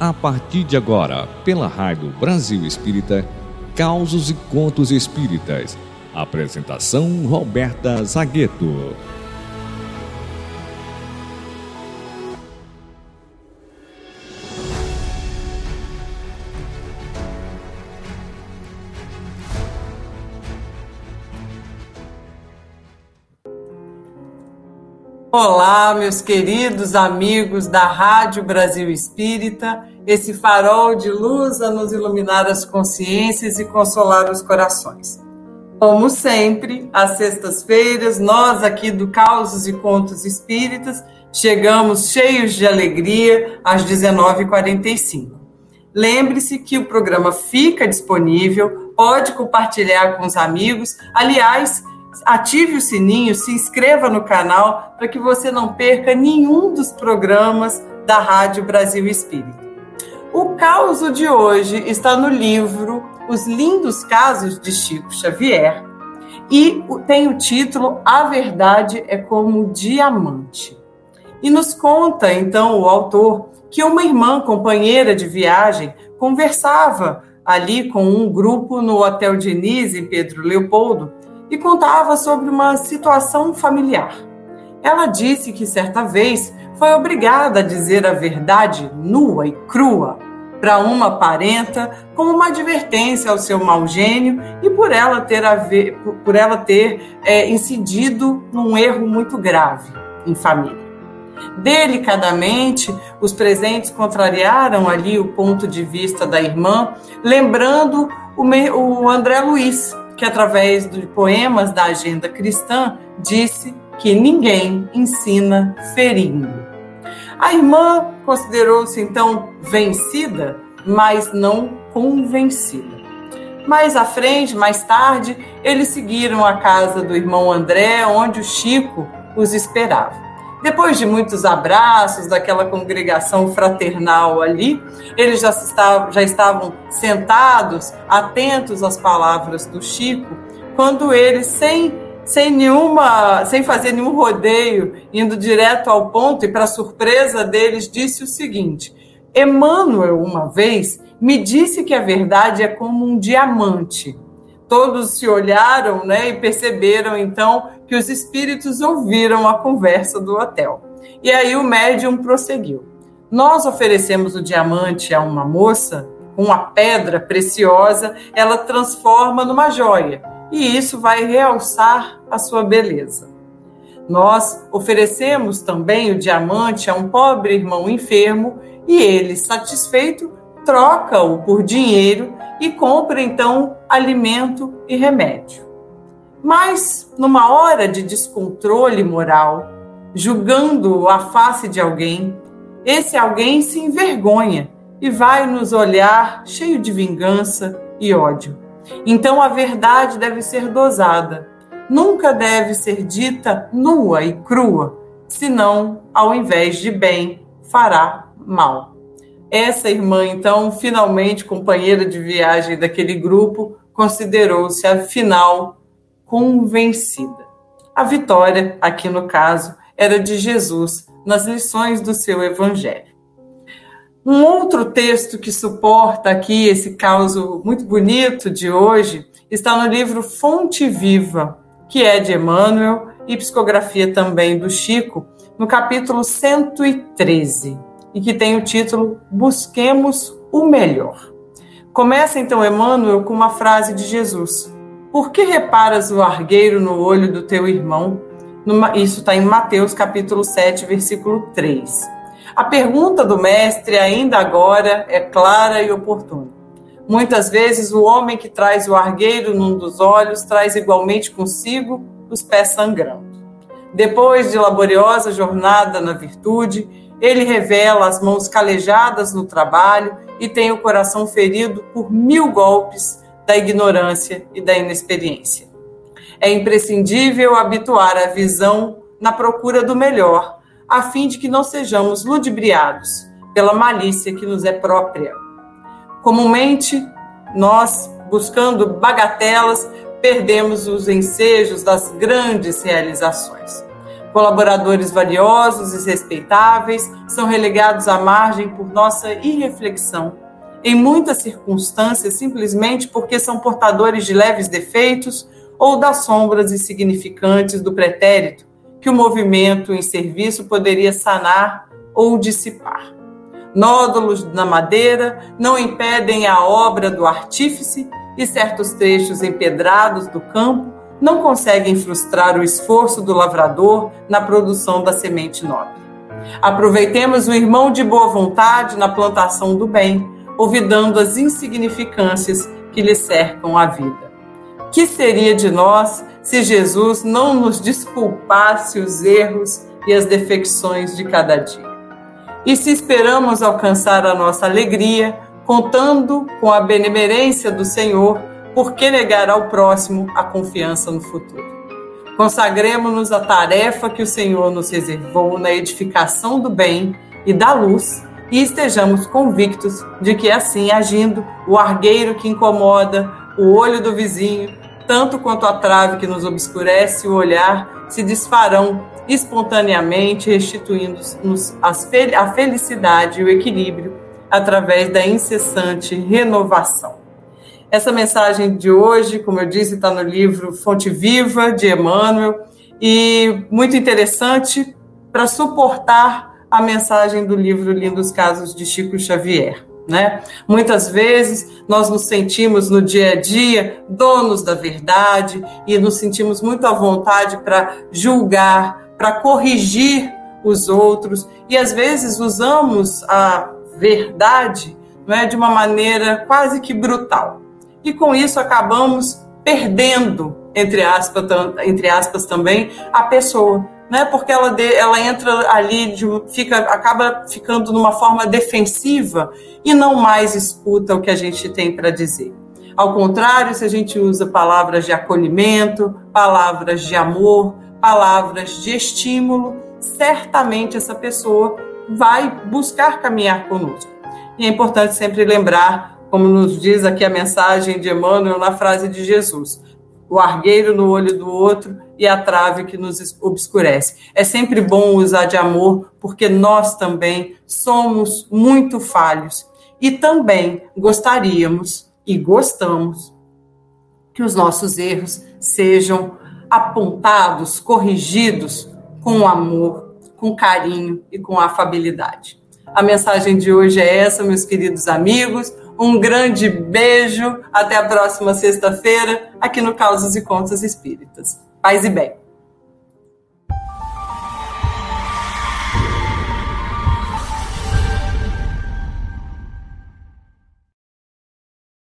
A partir de agora, pela Rádio Brasil Espírita, Causos e Contos Espíritas. Apresentação Roberta Zagueto. Olá, meus queridos amigos da Rádio Brasil Espírita, esse farol de luz a nos iluminar as consciências e consolar os corações. Como sempre, às sextas-feiras, nós aqui do Causos e Contos Espíritas chegamos cheios de alegria às 19h45. Lembre-se que o programa fica disponível, pode compartilhar com os amigos. Aliás, ative o sininho, se inscreva no canal para que você não perca nenhum dos programas da Rádio Brasil Espírita. O caso de hoje está no livro Os Lindos Casos de Chico Xavier e tem o título A Verdade é como Diamante. E nos conta, então, o autor que uma irmã companheira de viagem conversava ali com um grupo no Hotel Diniz, em Pedro Leopoldo, e contava sobre uma situação familiar. Ela disse que certa vez foi obrigada a dizer a verdade nua e crua para uma parenta como uma advertência ao seu mau gênio e por ela ter, por ela ter é, incidido num erro muito grave em família. Delicadamente, os presentes contrariaram ali o ponto de vista da irmã, lembrando o André Luiz, que, através de poemas da agenda cristã, disse que ninguém ensina ferindo. A irmã considerou-se então vencida, mas não convencida. Mais à frente, mais tarde, eles seguiram a casa do irmão André, onde o Chico os esperava. Depois de muitos abraços daquela congregação fraternal ali, eles já estavam, já estavam sentados, atentos às palavras do Chico, quando ele, sem, sem, nenhuma, sem fazer nenhum rodeio, indo direto ao ponto, e para surpresa deles, disse o seguinte: Emmanuel, uma vez, me disse que a verdade é como um diamante. Todos se olharam né, e perceberam então que os espíritos ouviram a conversa do hotel. E aí o médium prosseguiu. Nós oferecemos o diamante a uma moça, uma pedra preciosa, ela transforma numa joia, e isso vai realçar a sua beleza. Nós oferecemos também o diamante a um pobre irmão enfermo, e ele, satisfeito, troca-o por dinheiro e compra então alimento e remédio. Mas, numa hora de descontrole moral, julgando a face de alguém, esse alguém se envergonha e vai nos olhar cheio de vingança e ódio. Então a verdade deve ser dosada, nunca deve ser dita nua e crua, senão, ao invés de bem, fará mal. Essa irmã, então, finalmente companheira de viagem daquele grupo, considerou-se, afinal, convencida. A vitória, aqui no caso, era de Jesus nas lições do seu evangelho. Um outro texto que suporta aqui esse caso muito bonito de hoje está no livro Fonte Viva, que é de Emmanuel e psicografia também do Chico, no capítulo 113 e que tem o título Busquemos o Melhor. Começa então Emmanuel com uma frase de Jesus: Por que reparas o argueiro no olho do teu irmão? Isso está em Mateus capítulo 7, versículo 3. A pergunta do mestre, ainda agora, é clara e oportuna. Muitas vezes o homem que traz o argueiro num dos olhos traz igualmente consigo os pés sangrando. Depois de laboriosa jornada na virtude, ele revela as mãos calejadas no trabalho e tem o coração ferido por mil golpes da ignorância e da inexperiência. É imprescindível habituar a visão na procura do melhor, a fim de que não sejamos ludibriados pela malícia que nos é própria. Comumente, nós, buscando bagatelas, perdemos os ensejos das grandes realizações. Colaboradores valiosos e respeitáveis são relegados à margem por nossa irreflexão, em muitas circunstâncias simplesmente porque são portadores de leves defeitos ou das sombras insignificantes do pretérito que o movimento em serviço poderia sanar ou dissipar. Nódulos na madeira não impedem a obra do artífice e certos trechos empedrados do campo não conseguem frustrar o esforço do lavrador na produção da semente nobre. Aproveitemos o irmão de boa vontade na plantação do bem, olvidando as insignificâncias que lhe cercam a vida. Que seria de nós se Jesus não nos desculpasse os erros e as defecções de cada dia? E se esperamos alcançar a nossa alegria, contando com a benemerência do Senhor, por que negar ao próximo a confiança no futuro? Consagremos-nos à tarefa que o Senhor nos reservou na edificação do bem e da luz e estejamos convictos de que assim agindo, o argueiro que incomoda, o olho do vizinho, tanto quanto a trave que nos obscurece o olhar, se desfarão espontaneamente, restituindo-nos a felicidade e o equilíbrio através da incessante renovação. Essa mensagem de hoje, como eu disse, está no livro Fonte Viva, de Emmanuel, e muito interessante para suportar a mensagem do livro Lindos Casos de Chico Xavier. Né? Muitas vezes nós nos sentimos no dia a dia donos da verdade e nos sentimos muito à vontade para julgar, para corrigir os outros e às vezes usamos a verdade não é, de uma maneira quase que brutal. E com isso acabamos perdendo, entre aspas, entre aspas também, a pessoa. Né, porque ela, de, ela entra ali, de, fica, acaba ficando numa forma defensiva e não mais escuta o que a gente tem para dizer. Ao contrário, se a gente usa palavras de acolhimento, palavras de amor, palavras de estímulo, certamente essa pessoa vai buscar caminhar conosco. E é importante sempre lembrar, como nos diz aqui a mensagem de Emmanuel na frase de Jesus: o argueiro no olho do outro e a trave que nos obscurece. É sempre bom usar de amor, porque nós também somos muito falhos e também gostaríamos e gostamos que os nossos erros sejam apontados, corrigidos com amor, com carinho e com afabilidade. A mensagem de hoje é essa, meus queridos amigos. Um grande beijo. Até a próxima sexta-feira, aqui no Causas e Contos Espíritas. Paz e bem.